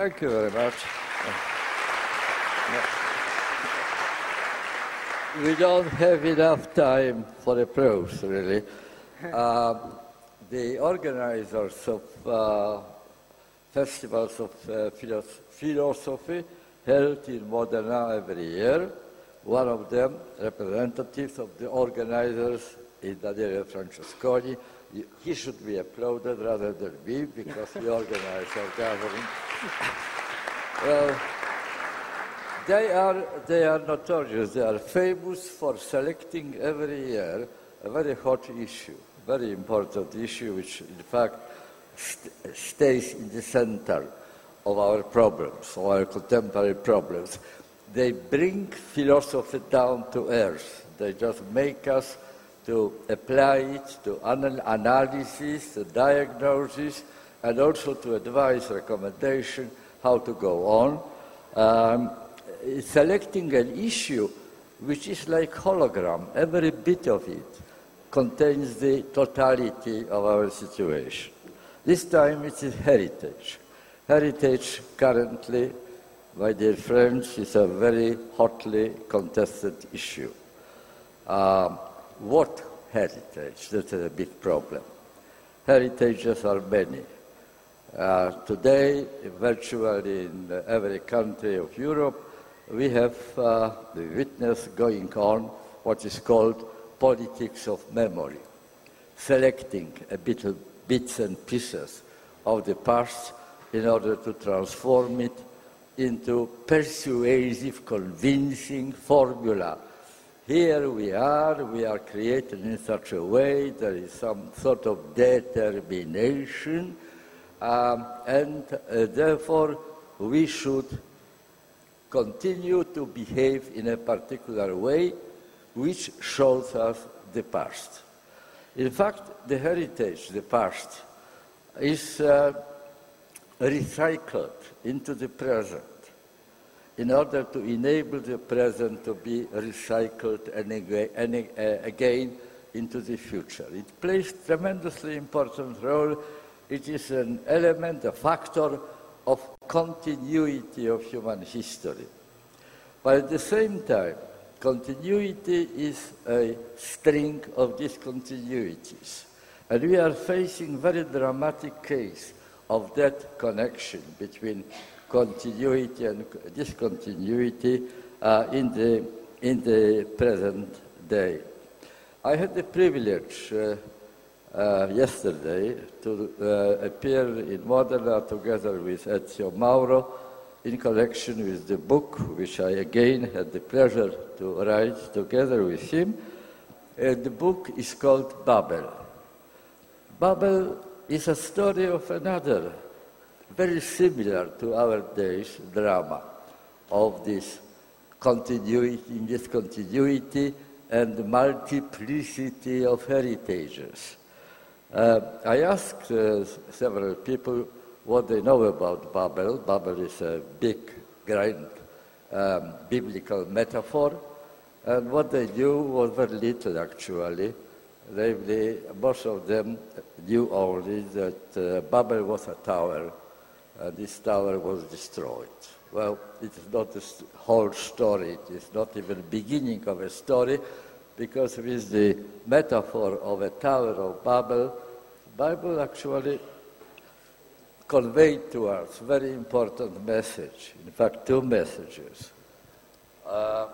Thank you very much. We don't have enough time for applause, really. Um, the organizers of uh, festivals of uh, philosophy held in Modena every year. One of them, representatives of the organizers, is Daniele Francesconi. He should be applauded rather than me because he organized our gathering. Well, they are, they are notorious. They are famous for selecting every year a very hot issue, very important issue, which in fact st- stays in the center of our problems, of our contemporary problems. They bring philosophy down to earth. They just make us to apply it to anal- analysis, to diagnosis, and also to advise recommendation how to go on. Um, selecting an issue which is like hologram, every bit of it contains the totality of our situation. This time it is heritage. Heritage currently, my dear friends, is a very hotly contested issue. Um, what heritage? That is a big problem. Heritages are many. Uh, today, virtually in every country of Europe, we have uh, the witness going on what is called politics of memory, selecting a bit of bits and pieces of the past in order to transform it into persuasive, convincing formula. Here we are, we are created in such a way, there is some sort of determination, um, and uh, therefore we should continue to behave in a particular way which shows us the past. In fact, the heritage, the past, is uh, recycled into the present in order to enable the present to be recycled and uh, again into the future. It plays tremendously important role. It is an element, a factor of continuity of human history. But at the same time, continuity is a string of discontinuities. And we are facing very dramatic case of that connection between continuity and discontinuity uh, in, the, in the present day. I had the privilege uh, uh, yesterday to uh, appear in Modena together with Ezio Mauro in connection with the book which I again had the pleasure to write together with him. the book is called Babel. Babel is a story of another, very similar to our day's drama of this continuity, discontinuity, and multiplicity of heritages. Uh, I asked uh, several people what they know about Babel. Babel is a big, grand um, biblical metaphor, and what they knew was very little actually. They, they, most of them knew only that uh, Babel was a tower, and this tower was destroyed. Well, it is not the whole story, it is not even the beginning of a story, because with the metaphor of a tower of Babel, Bible actually conveyed to us very important message. In fact, two messages. Uh,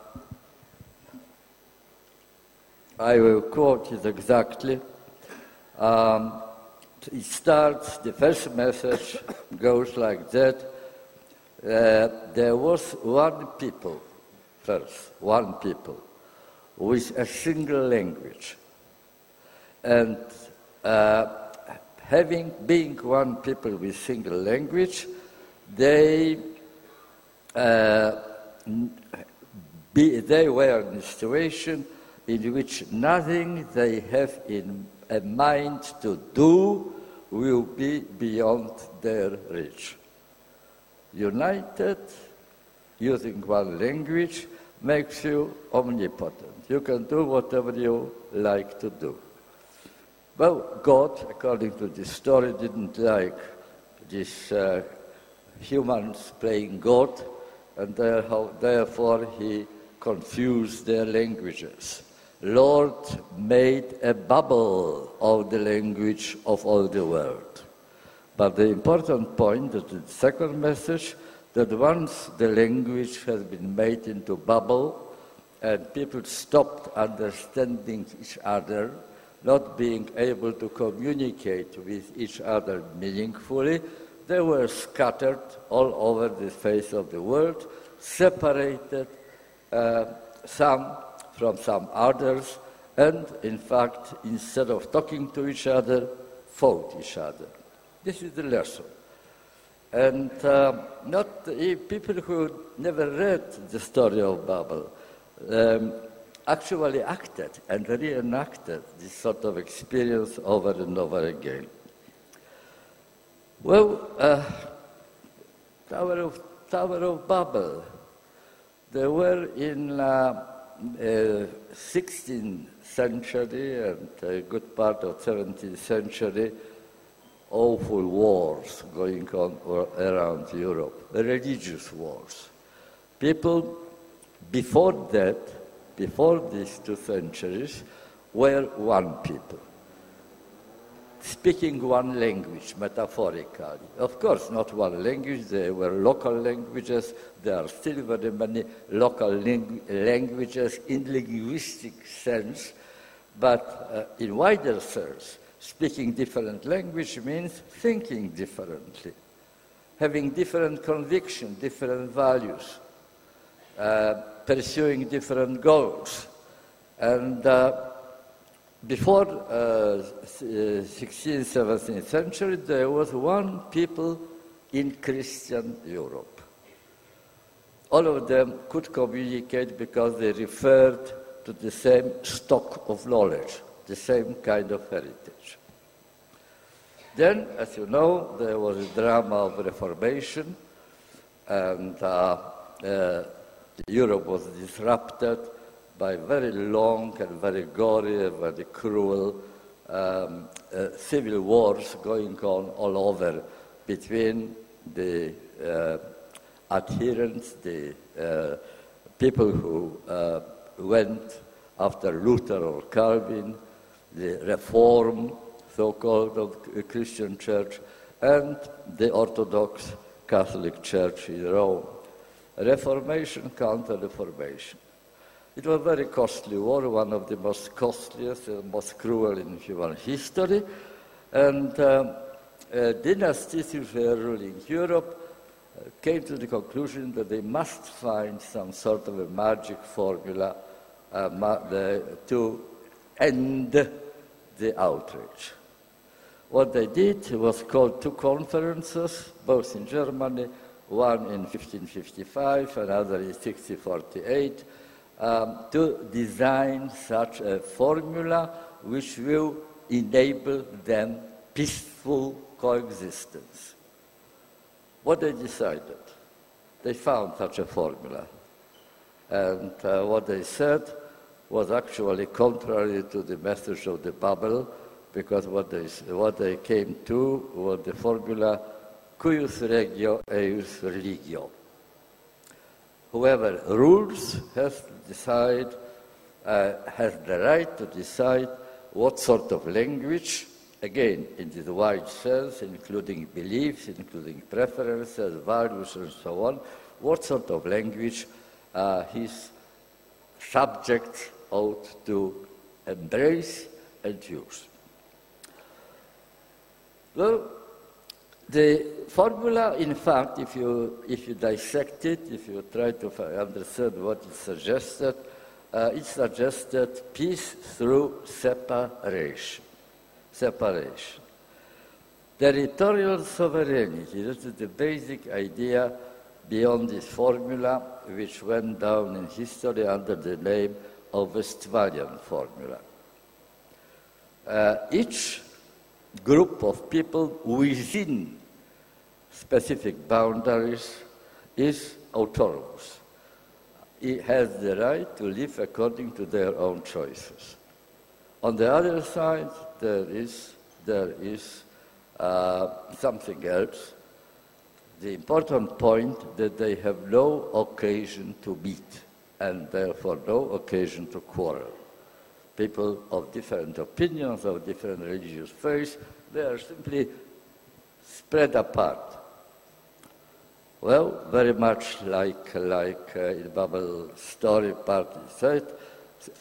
I will quote it exactly. Um, it starts, the first message goes like that. Uh, there was one people, first, one people, with a single language. And uh, having, being one people with single language, they, uh, be, they were in a situation in which nothing they have in a mind to do will be beyond their reach. United, using one language, makes you omnipotent. You can do whatever you like to do. Well, God, according to this story, didn't like this uh, humans playing God, and therefore he confused their languages. Lord made a bubble of the language of all the world. But the important point the second message that once the language has been made into bubble and people stopped understanding each other, not being able to communicate with each other meaningfully, they were scattered all over the face of the world, separated uh, some from some others, and in fact, instead of talking to each other, fought each other. This is the lesson. And uh, not people who never read the story of Babel um, actually acted and reenacted this sort of experience over and over again. Well, uh, Tower of Tower of Babel. They were in uh, uh, 16th century and a good part of 17th century awful wars going on around Europe, religious wars. People before that, before these two centuries, were one people, speaking one language, metaphorically. Of course, not one language, there were local languages, there are still very many local ling- languages in linguistic sense, but uh, in wider sense, Speaking different language means thinking differently, having different conviction, different values, uh, pursuing different goals. And uh, before uh, 16th, 17th century, there was one people in Christian Europe. All of them could communicate because they referred to the same stock of knowledge, the same kind of heritage. Then, as you know, there was a drama of Reformation, and uh, uh, Europe was disrupted by very long and very gory and very cruel um, uh, civil wars going on all over between the uh, adherents, the uh, people who uh, went after Luther or Calvin, the Reform so-called of Christian Church, and the Orthodox Catholic Church in Rome. Reformation, counter-reformation. It was a very costly war, one of the most costliest and most cruel in human history. And um, uh, dynasties which were ruling Europe uh, came to the conclusion that they must find some sort of a magic formula uh, ma- to end the outrage. What they did was called two conferences, both in Germany, one in 1555, another in 1648, um, to design such a formula which will enable them peaceful coexistence. What they decided? They found such a formula. And uh, what they said was actually contrary to the message of the Bible because what they, what they came to was the formula cuius regio eius religio. Whoever rules has to decide, uh, has the right to decide what sort of language, again, in this wide sense, including beliefs, including preferences, values, and so on, what sort of language uh, his subjects ought to embrace and use. Well, the formula, in fact, if you, if you dissect it, if you try to understand what it suggested, uh, it suggested peace through separation. Separation. Territorial sovereignty, this is the basic idea beyond this formula, which went down in history under the name of Westphalian formula. Uh, each group of people within specific boundaries is autonomous. It has the right to live according to their own choices. On the other side, there is, there is uh, something else, the important point that they have no occasion to meet and therefore no occasion to quarrel. People of different opinions, of different religious faiths, they are simply spread apart. Well, very much like, like uh, in Bible story partly said,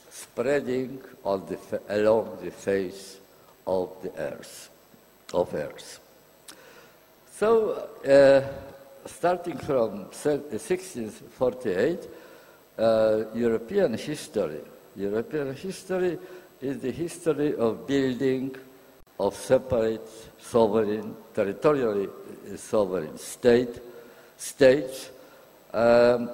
spreading on the, along the face of the earth, of earth. So, uh, starting from 1648, uh, European history, European history is the history of building of separate sovereign, territorially sovereign state, states, um,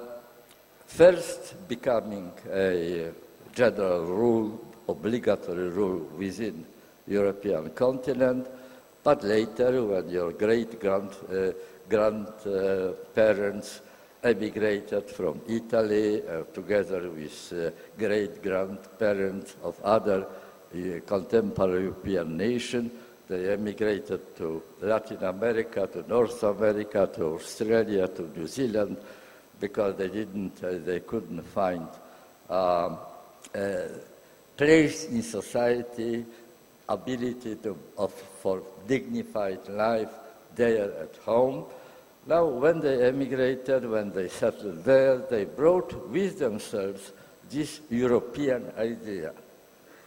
first becoming a general rule, obligatory rule within European continent, but later, when your great grand, uh, grandparents uh, emigrated from Italy, uh, together with uh, great grandparents of other uh, contemporary European nations, they emigrated to Latin America, to North America, to Australia, to New Zealand, because they didn't, uh, they couldn't find um, a place in society ability to, of, for dignified life there at home. Now, when they emigrated, when they settled there, they brought with themselves this European idea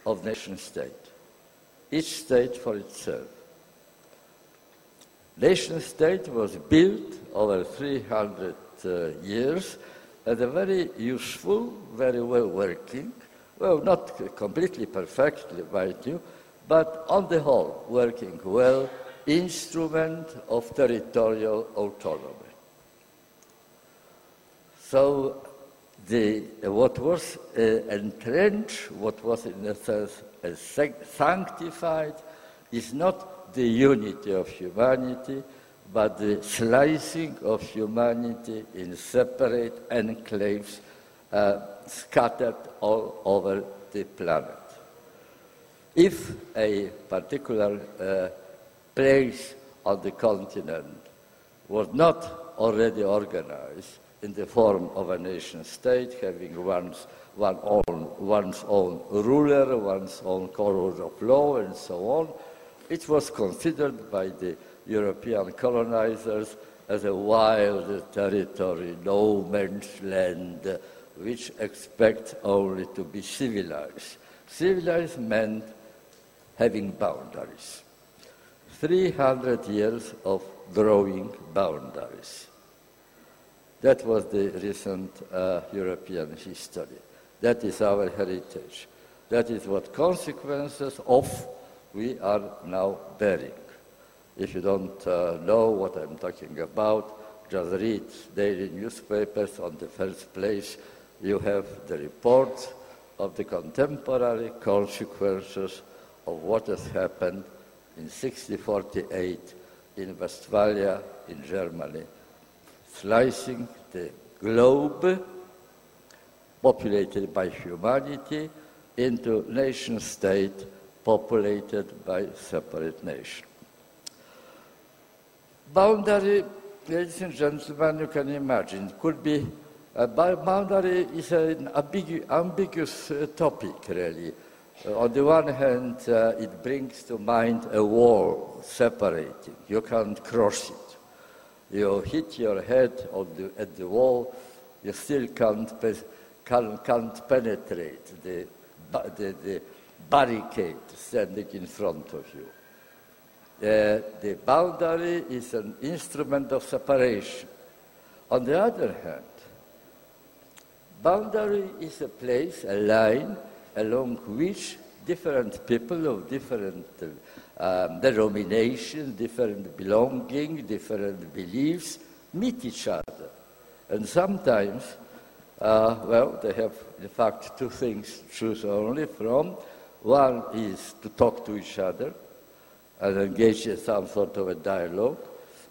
of nation state, each state for itself. Nation state was built over 300 uh, years as a very useful, very well working, well, not completely perfectly, mind you, but on the whole, working well, instrument of territorial autonomy. So the, what was uh, entrenched, what was in a sense sanctified, is not the unity of humanity, but the slicing of humanity in separate enclaves uh, scattered all over the planet. If a particular uh, place on the continent was not already organized in the form of a nation state, having one's, one own, one's own ruler, one's own code of law, and so on, it was considered by the European colonizers as a wild territory, no man's land, which expect only to be civilized. Civilized meant having boundaries. 300 years of growing boundaries. That was the recent uh, European history. That is our heritage. That is what consequences of we are now bearing. If you don't uh, know what I'm talking about, just read daily newspapers. On the first place, you have the reports of the contemporary consequences of what has happened in 1648 in Westphalia in Germany, slicing the globe populated by humanity into nation state populated by separate nations. Boundary, ladies and gentlemen, you can imagine, could be a boundary is an ambigu ambiguous uh, topic, really. On the one hand, uh, it brings to mind a wall separating. You can't cross it. You hit your head the, at the wall, you still can't, can't, can't penetrate the, the, the, barricade standing in front of you. Uh, the boundary is an instrument of separation. On the other hand, boundary is a place, a line, along which different people of different um, denominations, different belonging, different beliefs meet each other. And sometimes, uh, well, they have in fact two things to choose only from. One is to talk to each other and engage in some sort of a dialogue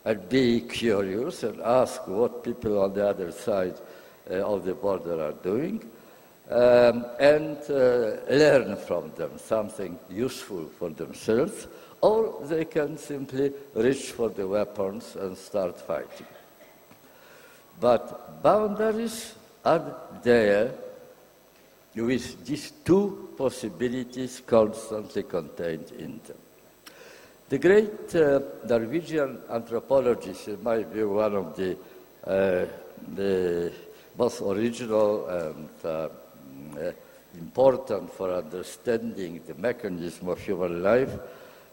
and be curious and ask what people on the other side uh, of the border are doing um, and uh, learn from them something useful for themselves, or they can simply reach for the weapons and start fighting. But boundaries are there with these two possibilities constantly contained in them. The great uh, Norwegian anthropologist, in my view, one of the, uh, the most original and uh, important for understanding the mechanism of human life,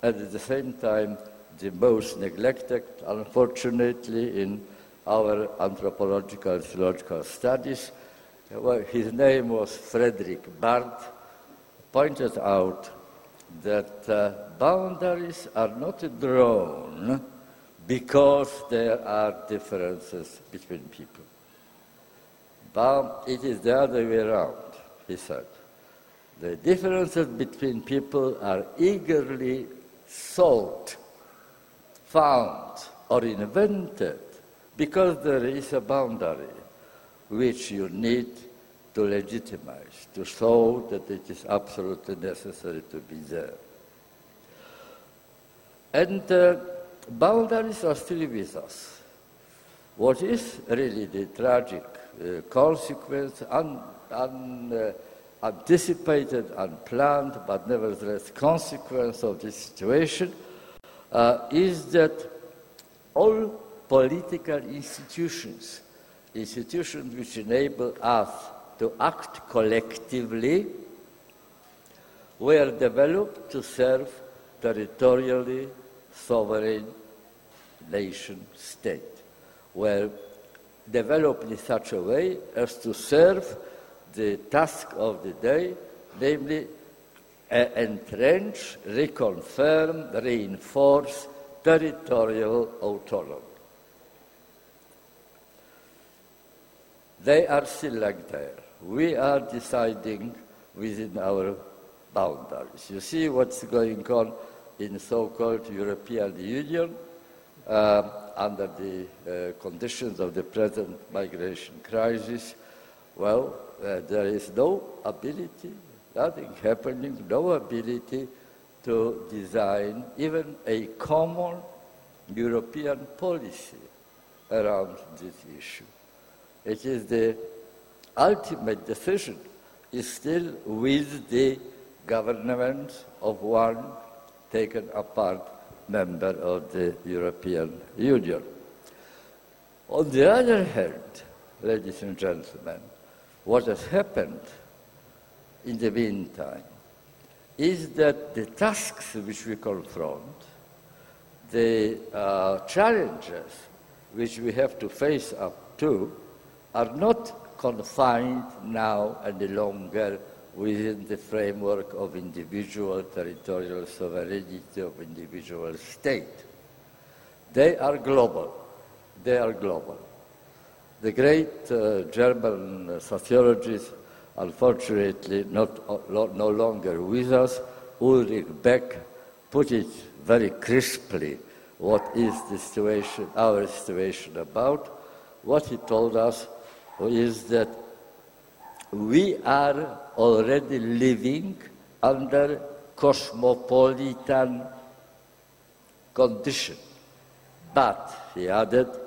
and at the same time, the most neglected, unfortunately, in our anthropological and theological studies. Well, his name was Fredrik Barth, pointed out that uh, boundaries are not drawn because there are differences between people. But it is the other way around, he said. The differences between people are eagerly sought, found, or invented because there is a boundary which you need to legitimize, to show that it is absolutely necessary to be there. And uh, boundaries are still with us. What is really the tragic uh, consequence, un, uh, anticipated, unplanned, but nevertheless consequence of this situation, uh, is that all political institutions, institutions which enable us to act collectively were developed to serve territorially sovereign nation state, were developed in such a way as to serve the task of the day, namely uh, entrench, reconfirm, reinforce territorial autonomy. They are still like there. We are deciding within our boundaries. You see what's going on in so-called European Union uh, under the uh, conditions of the present migration crisis. Well, uh, there is no ability, nothing happening, no ability to design even a common European policy around this issue. It is the ultimate decision is still with the governments of one taken apart member of the European Union. On the other hand, ladies and gentlemen, what has happened in the meantime is that the tasks which we confront, the uh, challenges which we have to face up to, are not confined now any longer within the framework of individual territorial sovereignty of individual state. They are global. They are global. The great uh, German sociologist, unfortunately not, uh, no longer with us, Ulrich Beck, put it very crisply what is the situation, our situation about. What he told us is that we are already living under cosmopolitan condition. But, he added,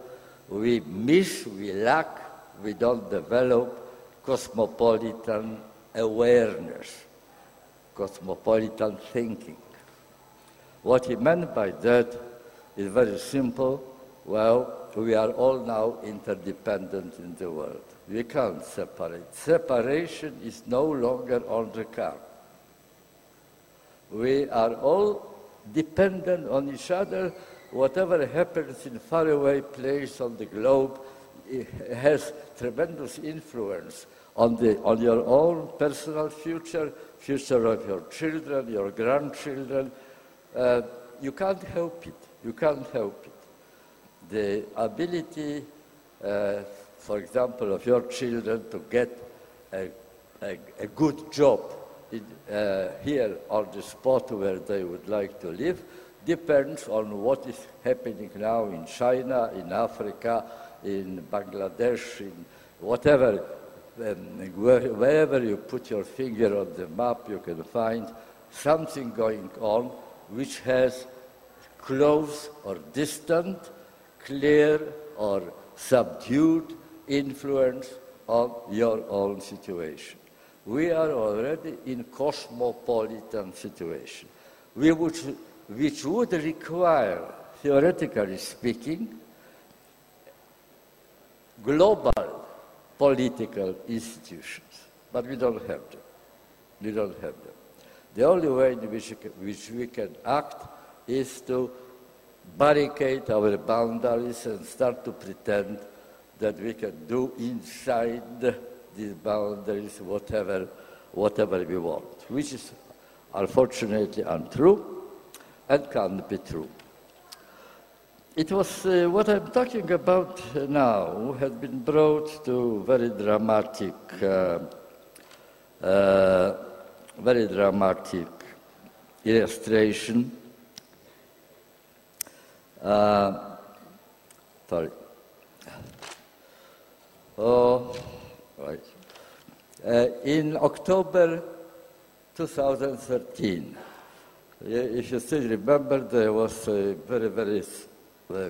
we miss, we lack, we don't develop cosmopolitan awareness, cosmopolitan thinking. What he meant by that is very simple. Well, we are all now interdependent in the world. We can't separate. Separation is no longer on the card. We are all dependent on each other. Whatever happens in faraway place on the globe has tremendous influence on, the, on your own personal future, future of your children, your grandchildren. Uh, you can't help it. You can't help it the ability, uh, for example, of your children to get a, a, a good job in, uh, here on the spot where they would like to live depends on what is happening now in China, in Africa, in Bangladesh, in whatever. Um, where, wherever you put your finger on the map, you can find something going on which has close or distant clear or subdued influence on your own situation. We are already in cosmopolitan situation, which, which would require, theoretically speaking, global political institutions. But we don't have them. We don't have them. The only way in which, which we can act is to barricade our boundaries and start to pretend that we can do inside these boundaries whatever, whatever we want, which is unfortunately untrue and can't be true. It was uh, what I'm talking about now had been brought to very dramatic, uh, uh, very dramatic illustration. Uh, sorry. Oh, right. Uh, in October 2013, if you still remember, there was a very, very uh,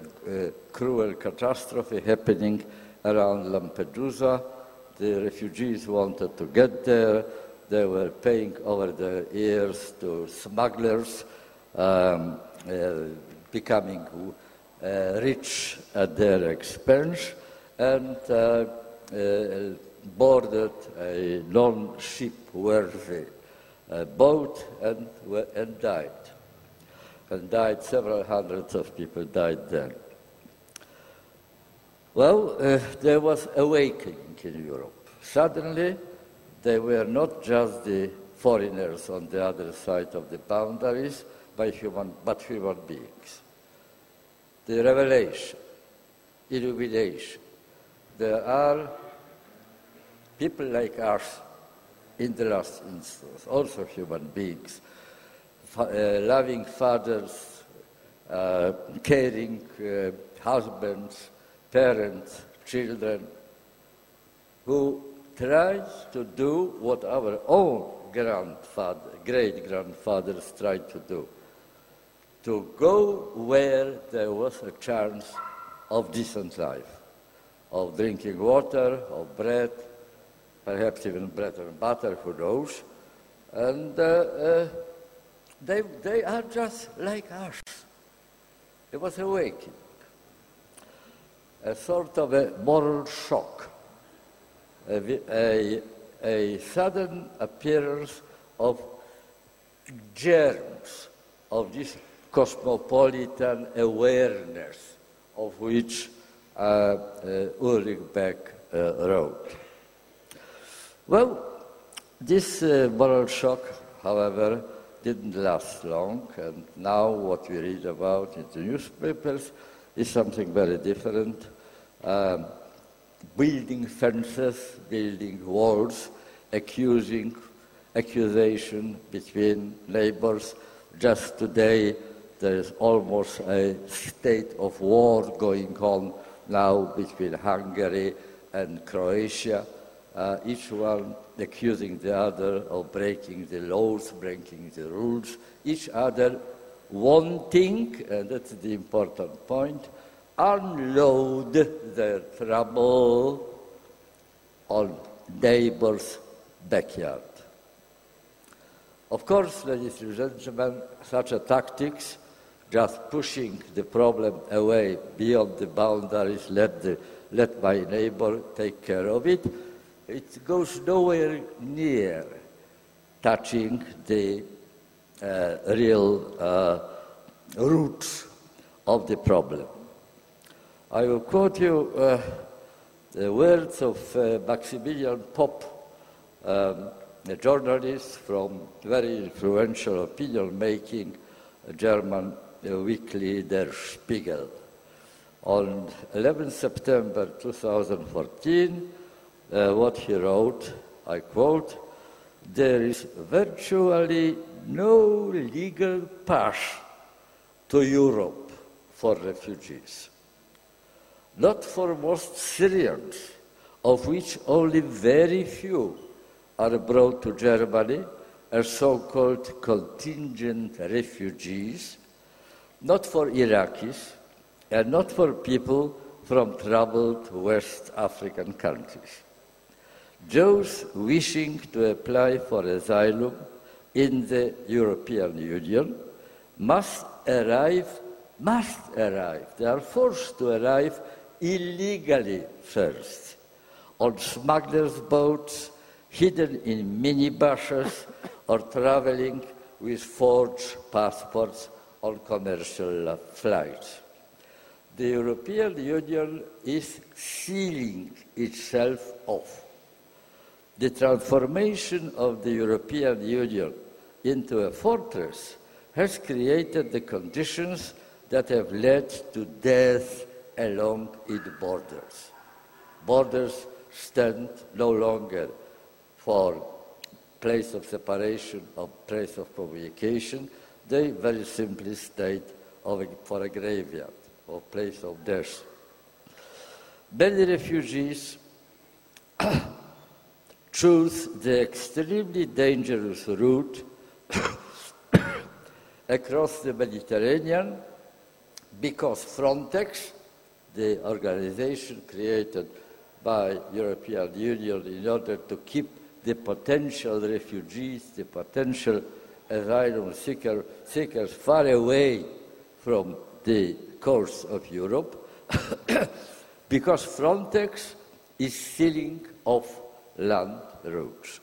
cruel catastrophe happening around Lampedusa. The refugees wanted to get there. They were paying over their ears to smugglers, um, uh, becoming uh, rich at their expense, and uh, uh, boarded a non-ship uh, boat and, and died and died, several hundreds of people died then. Well, uh, there was awakening in Europe. Suddenly, they were not just the foreigners on the other side of the boundaries, by human, but human beings. The revelation, illumination. There are people like us in the last instance, also human beings, uh, loving fathers, uh, caring uh, husbands, parents, children, who tries to do what our own grandfather, great grandfathers tried to do to go where there was a chance of decent life, of drinking water, of bread, perhaps even bread and butter, who knows. And they, they are just like us. It was awakening, a sort of a moral shock, a, a, a sudden appearance of germs of this cosmopolitan awareness of which uh, uh, Ulrich Beck uh, wrote. Well, this uh, moral shock, however, didn't last long, and now what we read about in the newspapers is something very different. Um, building fences, building walls, accusing, accusation between neighbors. Just today, there is almost a state of war going on now between Hungary and Croatia uh, each one accusing the other of breaking the laws, breaking the rules, each other wanting, and that's the important point, unload their trouble on neighbor's backyard. Of course, ladies and gentlemen, such a tactics, just pushing the problem away beyond the boundaries, let, the, let my neighbor take care of it, it goes nowhere near touching the uh, real uh, roots of the problem. I will quote you uh, the words of uh, Maximilian Popp, um, a journalist from very influential opinion making German uh, weekly Der Spiegel. On 11 September 2014, uh, what he wrote, I quote, there is virtually no legal path to Europe for refugees. Not for most Syrians, of which only very few are brought to Germany as so-called contingent refugees, not for Iraqis, and not for people from troubled West African countries. Those wishing to apply for asylum in the European Union must arrive, must arrive, they are forced to arrive illegally first on smugglers' boats, hidden in minibuses, or traveling with forged passports on commercial flights. The European Union is sealing itself off. The transformation of the European Union into a fortress has created the conditions that have led to death along its borders. Borders stand no longer for place of separation or place of communication. They very simply state a, for a graveyard or place of death. Many refugees choose the extremely dangerous route across the Mediterranean because Frontex, the organization created by European Union in order to keep the potential refugees, the potential asylum seeker, seekers far away from the course of Europe, because Frontex is sealing off land routes.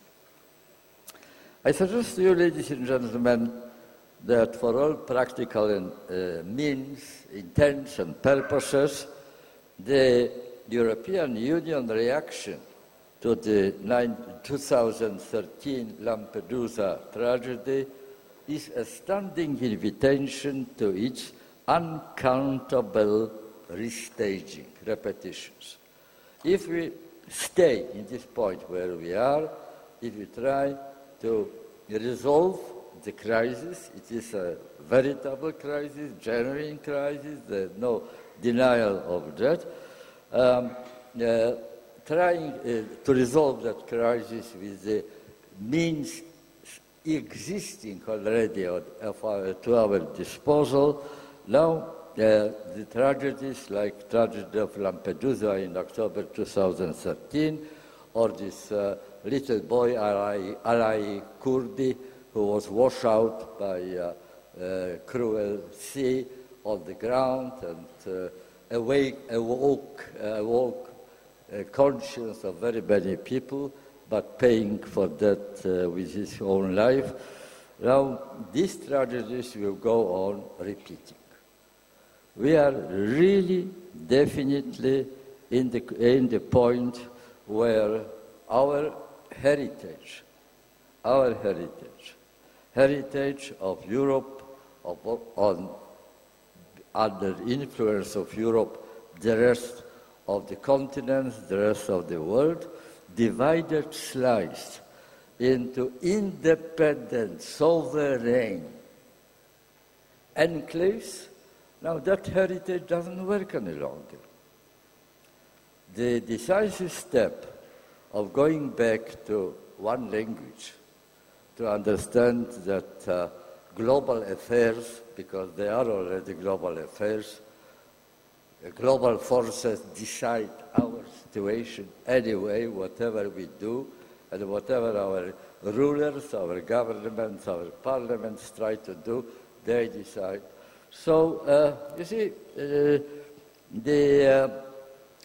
I suggest to you, ladies and gentlemen, that for all practical uh, means, intents, and purposes, the European Union reaction to the 2013 Lampedusa tragedy is a standing invitation to its uncountable restaging, repetitions. If we stay in this point where we are, if we try to resolve the crisis, it is a veritable crisis, genuine crisis, there's no denial of that. Um, uh, trying uh, to resolve that crisis with the means existing already at our, to our disposal. Now, uh, the tragedies like tragedy of Lampedusa in October 2013, or this uh, little boy Alai, Alai Kurdi who was washed out by uh, uh cruel sea on the ground and uh, awake, awoke, awoke conscience of very many people, but paying for that uh, with his own life. Now, these tragedies will go on repeating. We are really definitely in the, in the point where our heritage, our heritage, heritage of Europe, of, on, under influence of Europe, the rest of the continents, the rest of the world, divided, sliced into independent, sovereign enclaves now that heritage doesn't work any longer. The decisive step of going back to one language, to understand that uh, global affairs, because they are already global affairs, uh, global forces decide our situation anyway, whatever we do, and whatever our rulers, our governments, our parliaments try to do, they decide. So, uh, you see, uh, the,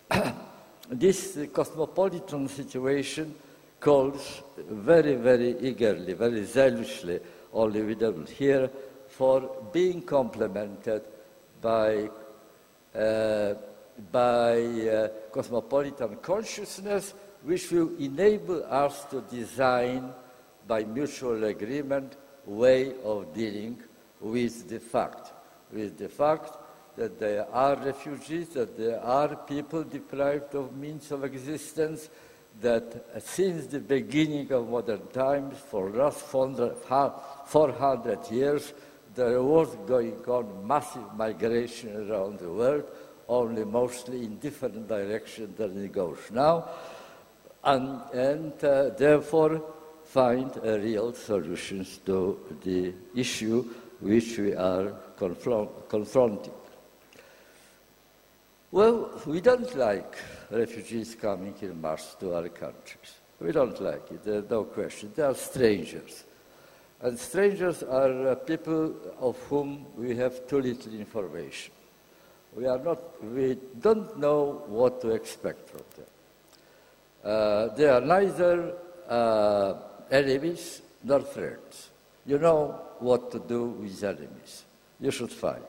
uh, this cosmopolitan situation calls very, very eagerly, very zealously, only we don't hear, for being complemented by, uh, by uh, cosmopolitan consciousness, which will enable us to design, by mutual agreement, way of dealing with the fact with the fact that there are refugees, that there are people deprived of means of existence, that since the beginning of modern times, for last 400 years, there was going on massive migration around the world, only mostly in different directions than it goes now, and, and uh, therefore find real solutions to the issue which we are confront, confronting. Well, we don't like refugees coming in mass to our countries. We don't like it, there's no question. They are strangers. And strangers are uh, people of whom we have too little information. We, are not, we don't know what to expect from them. Uh, they are neither uh, enemies nor friends. You know what to do with enemies. You should fight.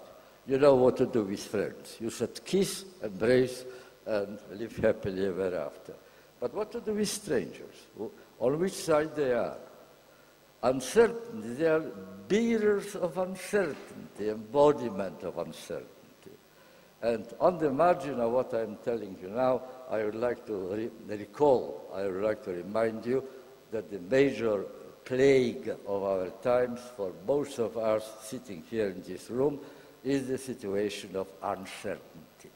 You know what to do with friends. You should kiss, embrace, and live happily ever after. But what to do with strangers? On which side they are? Uncertainty. They are bearers of uncertainty, embodiment of uncertainty. And on the margin of what I'm telling you now, I would like to re- recall, I would like to remind you that the major plague of our times for most of us sitting here in this room is the situation of uncertainty.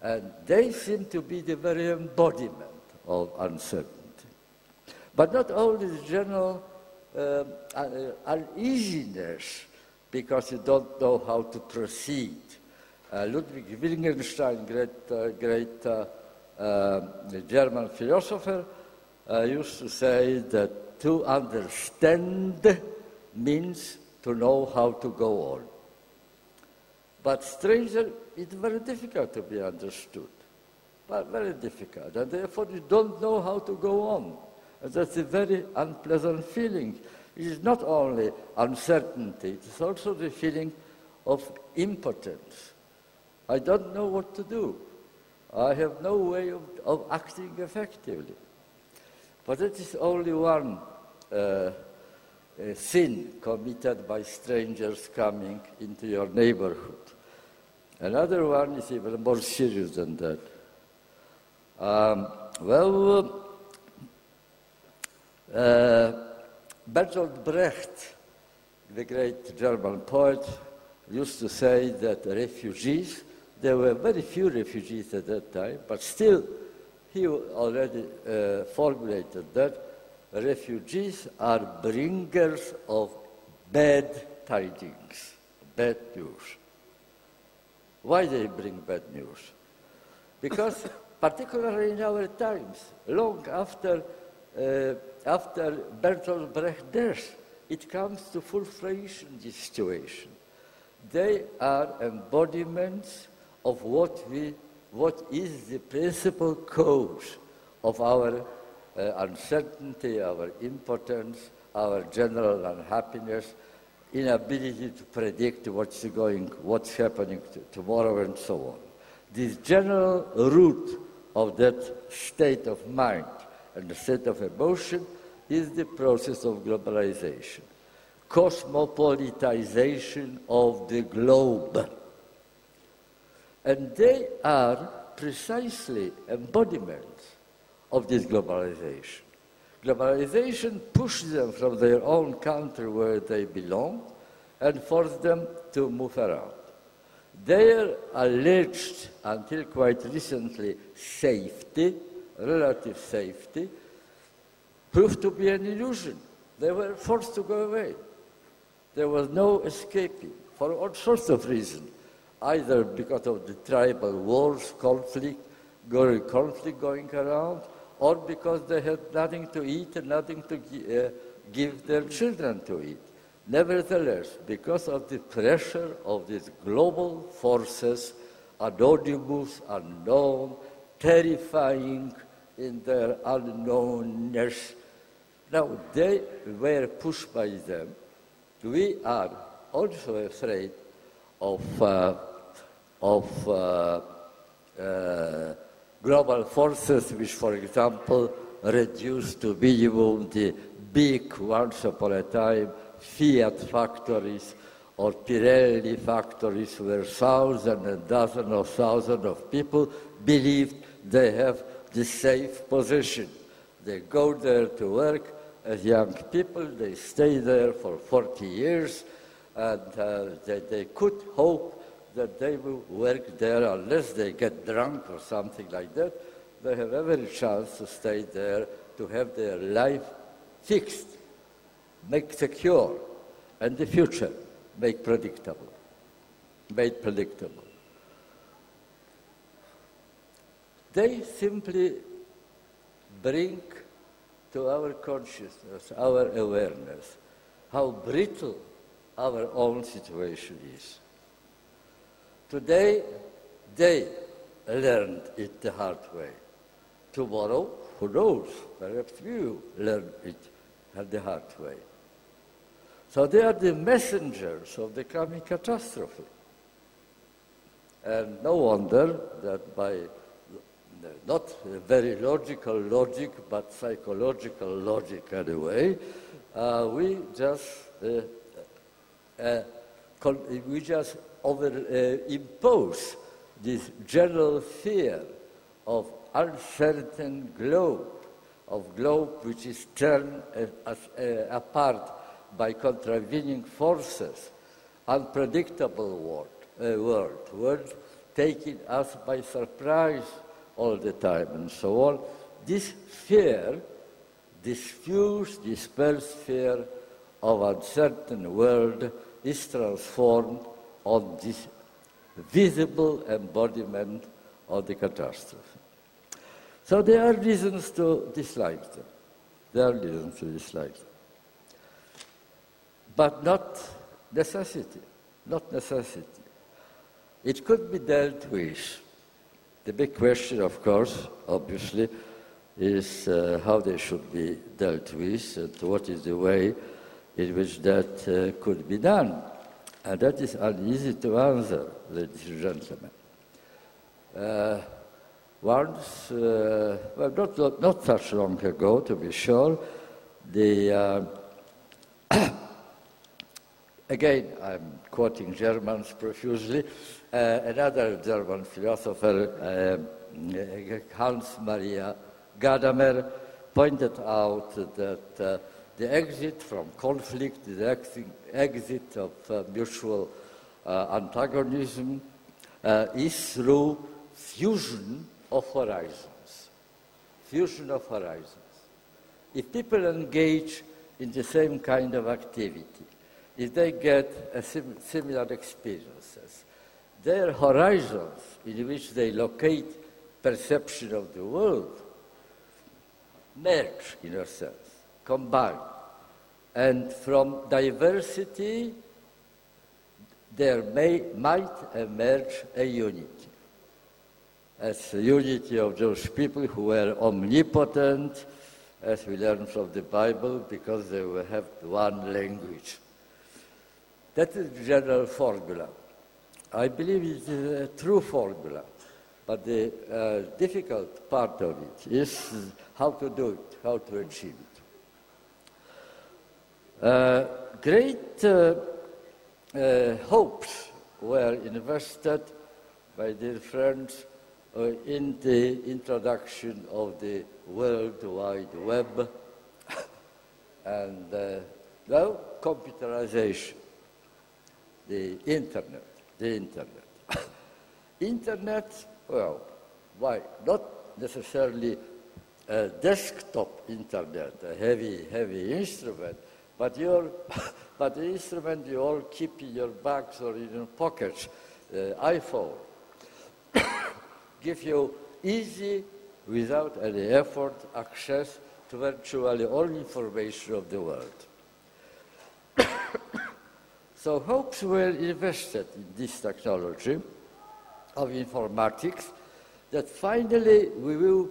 And they seem to be the very embodiment of uncertainty. But not only the general uh, uneasiness because you don't know how to proceed. Uh, Ludwig Wittgenstein, great, uh, great uh, uh, German philosopher, uh, used to say that to understand means to know how to go on. But stranger, it's very difficult to be understood, but very difficult, and therefore you don't know how to go on. And that's a very unpleasant feeling. It is not only uncertainty, it is also the feeling of impotence. I don't know what to do. I have no way of, of acting effectively. But it is only one uh, sin committed by strangers coming into your neighborhood. Another one is even more serious than that. Um, well, uh, Bertolt Brecht, the great German poet, used to say that refugees, there were very few refugees at that time, but still he already uh, formulated that refugees are bringers of bad tidings, bad news. Why they bring bad news? Because particularly in our times, long after uh, after Bertolt Brecht's death, it comes to full fruition, this situation. They are embodiments of what, we, what is the principal cause of our uh, uncertainty, our impotence, our general unhappiness, inability to predict what's going, what's happening tomorrow, and so on. This general root of that state of mind and the state of emotion is the process of globalization, cosmopolitization of the globe. And they are precisely embodiments of this globalization. Globalization pushes them from their own country where they belong and forces them to move around. Their alleged, until quite recently, safety relative safety proved to be an illusion. They were forced to go away. There was no escaping for all sorts of reasons, either because of the tribal wars, conflict, conflict going around, or because they had nothing to eat and nothing to uh, give their children to eat. Nevertheless, because of the pressure of these global forces, anonymous, unknown, terrifying, in their unknownness. Now, they were pushed by them. We are also afraid of, uh, of uh, uh, global forces which, for example, reduce to minimum the big, once upon a time, Fiat factories or Pirelli factories where thousands and dozens of thousands of people believed they have the safe position. They go there to work as young people, they stay there for 40 years, and uh, they, they could hope that they will work there unless they get drunk or something like that. They have every chance to stay there, to have their life fixed, make secure, and the future make predictable, made predictable. they simply bring to our consciousness, our awareness, how brittle our own situation is. Today, they learned it the hard way. Tomorrow, who knows, perhaps you learn it the hard way. So they are the messengers of the coming catastrophe. And no wonder that by not very logical logic, but psychological logic anyway, uh, we just uh, uh, we just over uh, impose this general fear of uncertain globe, of globe which is as, uh, apart by contravening forces, unpredictable world, uh, world, world taking us by surprise all the time and so on. This fear, this fused, dispersed fear of uncertain world is transformed on this visible embodiment of the catastrophe. So there are reasons to dislike them. There are reasons to dislike them. But not necessity, not necessity. It could be dealt with. The big question, of course, obviously, is uh, how they should be dealt with and what is the way in which that uh, could be done. And that is uneasy to answer, ladies and gentlemen. Uh, once, uh, well, not, not, not, such long ago, to be sure, the, uh, again, I'm quoting Germans profusely, uh, another German philosopher, uh, Hans Maria Gadamer, pointed out that uh, the exit from conflict, the exit of uh, mutual uh, antagonism uh, is through fusion of horizons. Fusion of horizons. If people engage in the same kind of activity, if they get sim similar experiences, their horizons in which they locate perception of the world merge in a sense combine. And from diversity, there may, might emerge a unity. As the unity of those people who were omnipotent, as we learn from the Bible, because they will have one language. That is the general formula. I believe it is a true formula, but the uh, difficult part of it is how to do it, how to achieve it. Uh, great uh, uh, hopes were invested by dear friends in the introduction of the World Wide Web and uh, now computerization, the internet, the internet. internet, well, why? Not necessarily a desktop internet, a heavy, heavy instrument, but, your, but the instrument you all keep in your bags or in your pockets, uh, the iPhone, give you easy, without any effort, access to virtually all information of the world. so hopes were invested in this technology of informatics that finally we will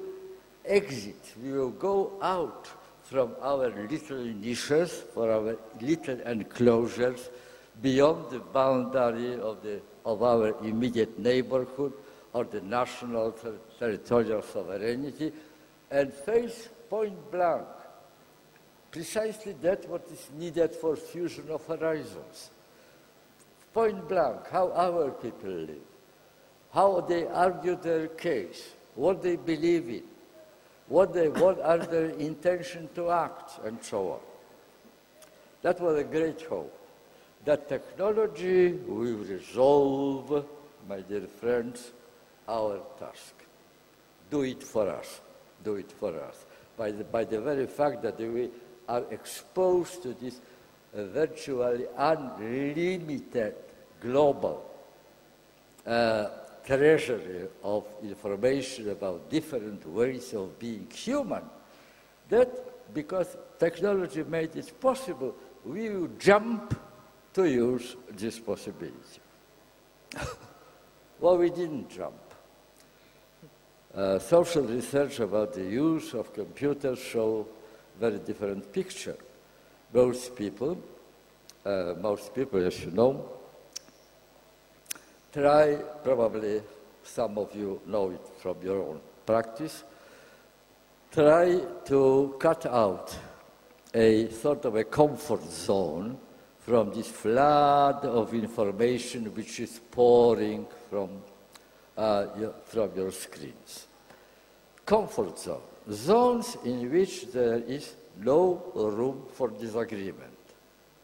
exit, we will go out from our little niches, for our little enclosures, beyond the boundary of, the, of our immediate neighborhood or the national ter territorial sovereignty, and face point blank precisely that what is needed for fusion of horizons. Point blank, how our people live, how they argue their case, what they believe in, what, they, what are their intention to act, and so on. That was a great hope. That technology will resolve, my dear friends, our task. Do it for us. Do it for us. By the, by the very fact that we are exposed to this uh, virtually unlimited global uh, treasury of information about different ways of being human, that because technology made it possible, we will jump to use this possibility. well, we didn't jump. Uh, social research about the use of computers show very different picture. Most people, uh, most people, as you know, try, probably some of you know it from your own practice, try to cut out a sort of a comfort zone from this flood of information which is pouring from, uh, your, from your screens. Comfort zone, zones in which there is no room for disagreement.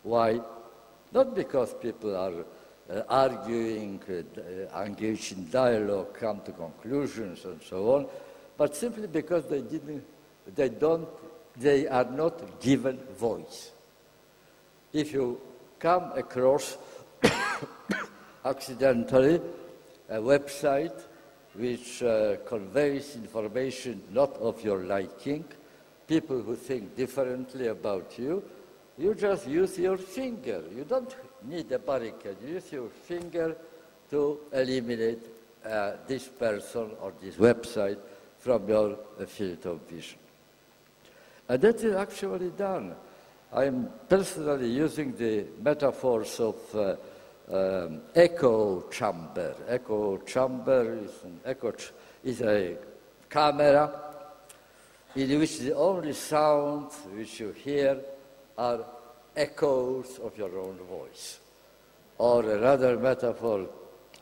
Why? Not because people are arguing, uh, engage in dialogue, come to conclusions, and so on, but simply because they didn't, they don't, they are not given voice. If you come across accidentally a website which uh, conveys information not of your liking, people who think differently about you, you just use your finger. You don't need a barricade. You use your finger to eliminate uh, this person or this website from your field of vision. And that is actually done. I'm personally using the metaphors of uh, um, echo chamber. Echo chamber is an echo ch- is a camera in which the only sounds which you hear are echoes of your own voice. Or another metaphor,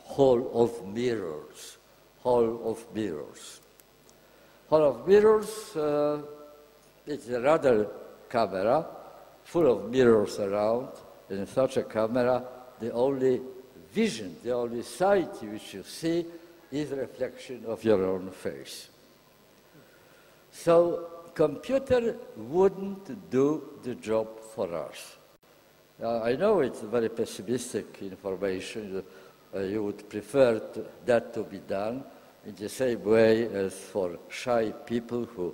hall of mirrors. Hall of mirrors. Hall of mirrors, uh, it's another camera full of mirrors around. In such a camera, the only vision, the only sight which you see is reflection of your own face. So computer wouldn't do the job for us. Uh, I know it's very pessimistic information. Uh, you would prefer to, that to be done in the same way as for shy people who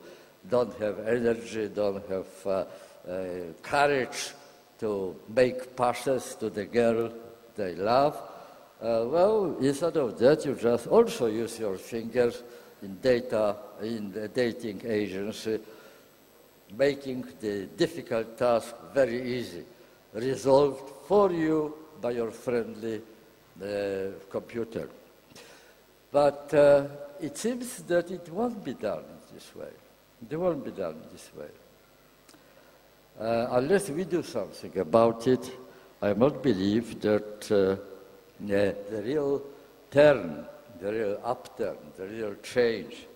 don't have energy, don't have uh, uh, courage to make passes to the girl they love. Uh, well, instead of that, you just also use your fingers in data, in the dating agency, making the difficult task very easy, resolved for you by your friendly uh, computer. But uh, it seems that it won't be done in this way. It won't be done in this way. Uh, unless we do something about it, I must believe that uh, the real turn, the real upturn, the real change.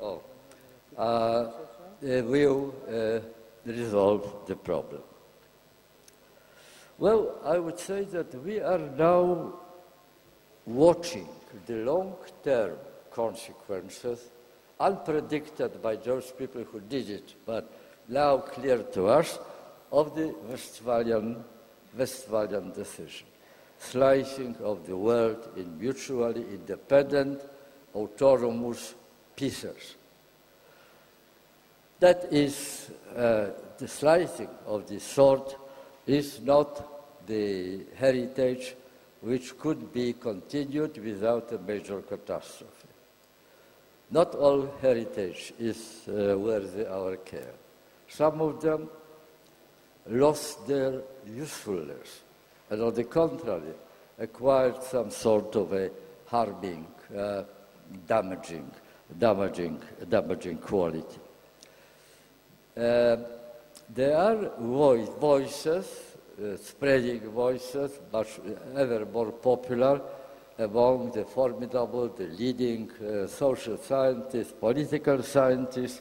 Oh, uh, will uh, resolve the problem. Well, I would say that we are now watching the long-term consequences unpredicted by those people who did it, but now clear to us, of the Westphalian, Westphalian decision. Slicing of the world in mutually independent, autonomous pieces. That is, uh, the slicing of this sort is not the heritage which could be continued without a major catastrophe. Not all heritage is uh, worthy our care. Some of them lost their usefulness, and on the contrary, acquired some sort of a harming, uh, damaging, damaging, damaging quality. Uh, there are voice, voices, uh, spreading voices, much ever more popular among the formidable, the leading uh, social scientists, political scientists,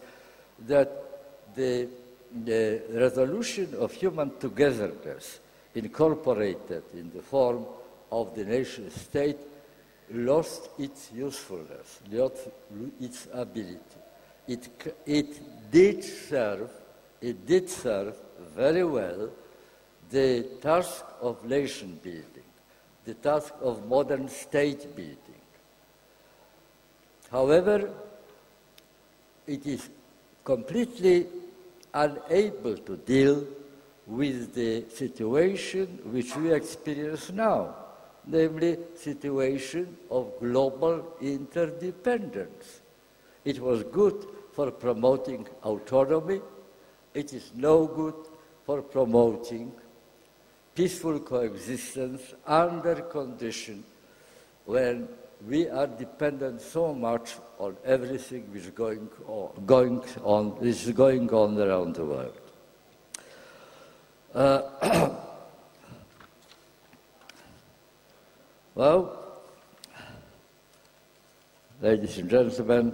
that the, the resolution of human togetherness incorporated in the form of the nation state lost its usefulness, lost its ability. It, it did serve, it did serve very well the task of nation building the task of modern state building. However, it is completely unable to deal with the situation which we experience now, namely situation of global interdependence. It was good for promoting autonomy. It is no good for promoting peaceful coexistence under condition when we are dependent so much on everything which is going on, going on, is going on around the world. Uh, well, ladies and gentlemen,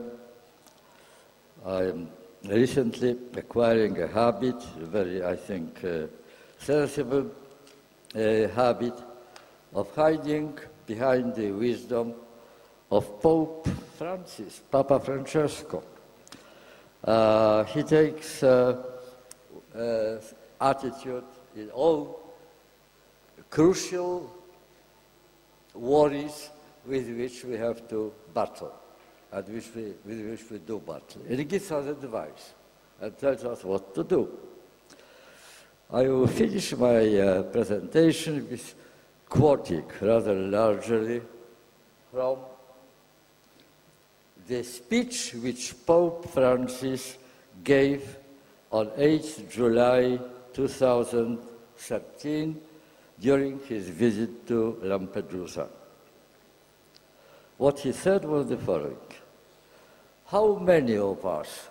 I am recently acquiring a habit, a very, I think, uh, sensible uh, habit of hiding behind the wisdom of Pope Francis, Papa Francesco. Uh, he takes uh, uh, attitude in all crucial worries with which we have to battle and which we, with which we do battle. He gives us advice and tells us what to do. I will finish my uh, presentation with quoting rather largely from the speech which Pope Francis gave on 8th July 2013 during his visit to Lampedusa. What he said was the following How many of us,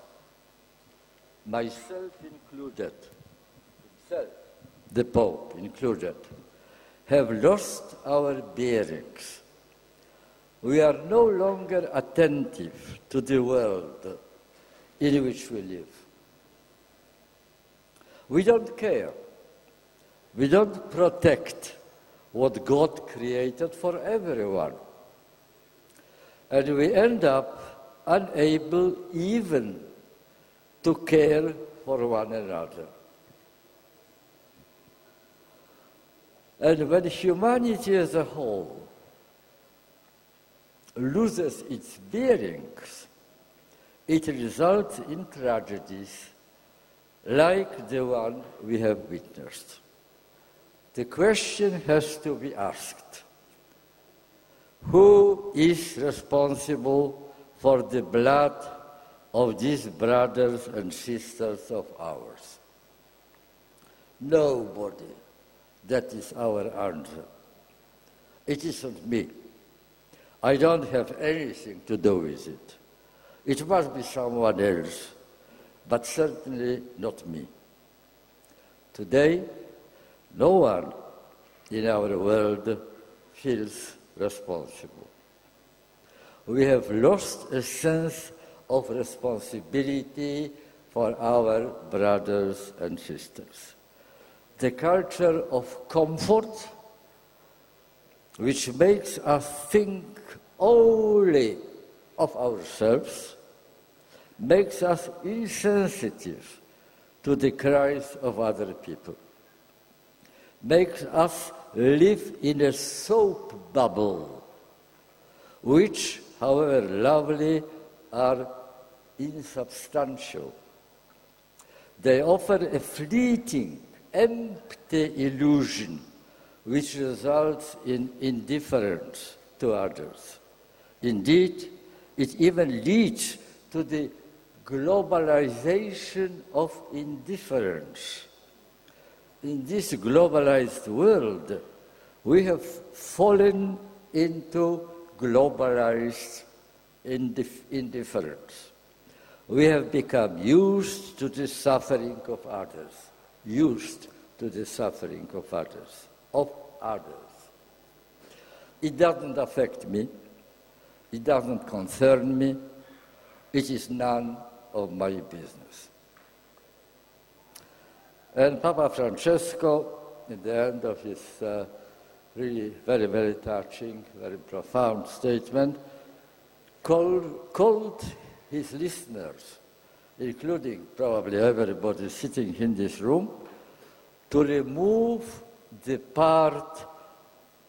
myself included, himself, the Pope included, have lost our bearings we are no longer attentive to the world in which we live. We don't care. We don't protect what God created for everyone. And we end up unable even to care for one another. And when humanity as a whole loses its bearings, it results in tragedies like the one we have witnessed. The question has to be asked who is responsible for the blood of these brothers and sisters of ours? Nobody. That is our answer. It isn't me. I don't have anything to do with it. It must be someone else, but certainly not me. Today, no one in our world feels responsible. We have lost a sense of responsibility for our brothers and sisters. The culture of comfort, which makes us think only of ourselves makes us insensitive to the cries of other people, makes us live in a soap bubble, which, however lovely, are insubstantial. They offer a fleeting, empty illusion which results in indifference to others. Indeed, it even leads to the globalization of indifference. In this globalized world, we have fallen into globalized indif- indifference. We have become used to the suffering of others, used to the suffering of others, of others. It doesn't affect me. It doesn't concern me. It is none of my business. And Papa Francesco, at the end of his uh, really very, very touching, very profound statement, called, called his listeners, including probably everybody sitting in this room, to remove the part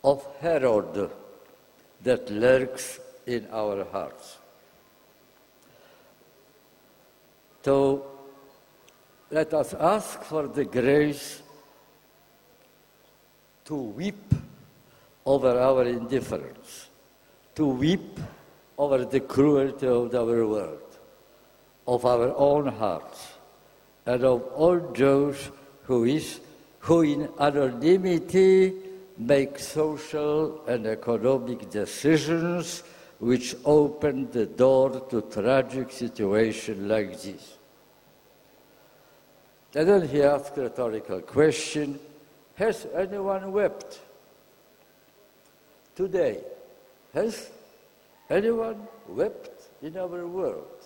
of Herod that lurks in our hearts. So let us ask for the grace to weep over our indifference, to weep over the cruelty of our world, of our own hearts, and of all those who, is, who in anonymity make social and economic decisions which open the door to tragic situations like this. And then he asked a rhetorical question, has anyone wept? Today, has anyone wept in our world?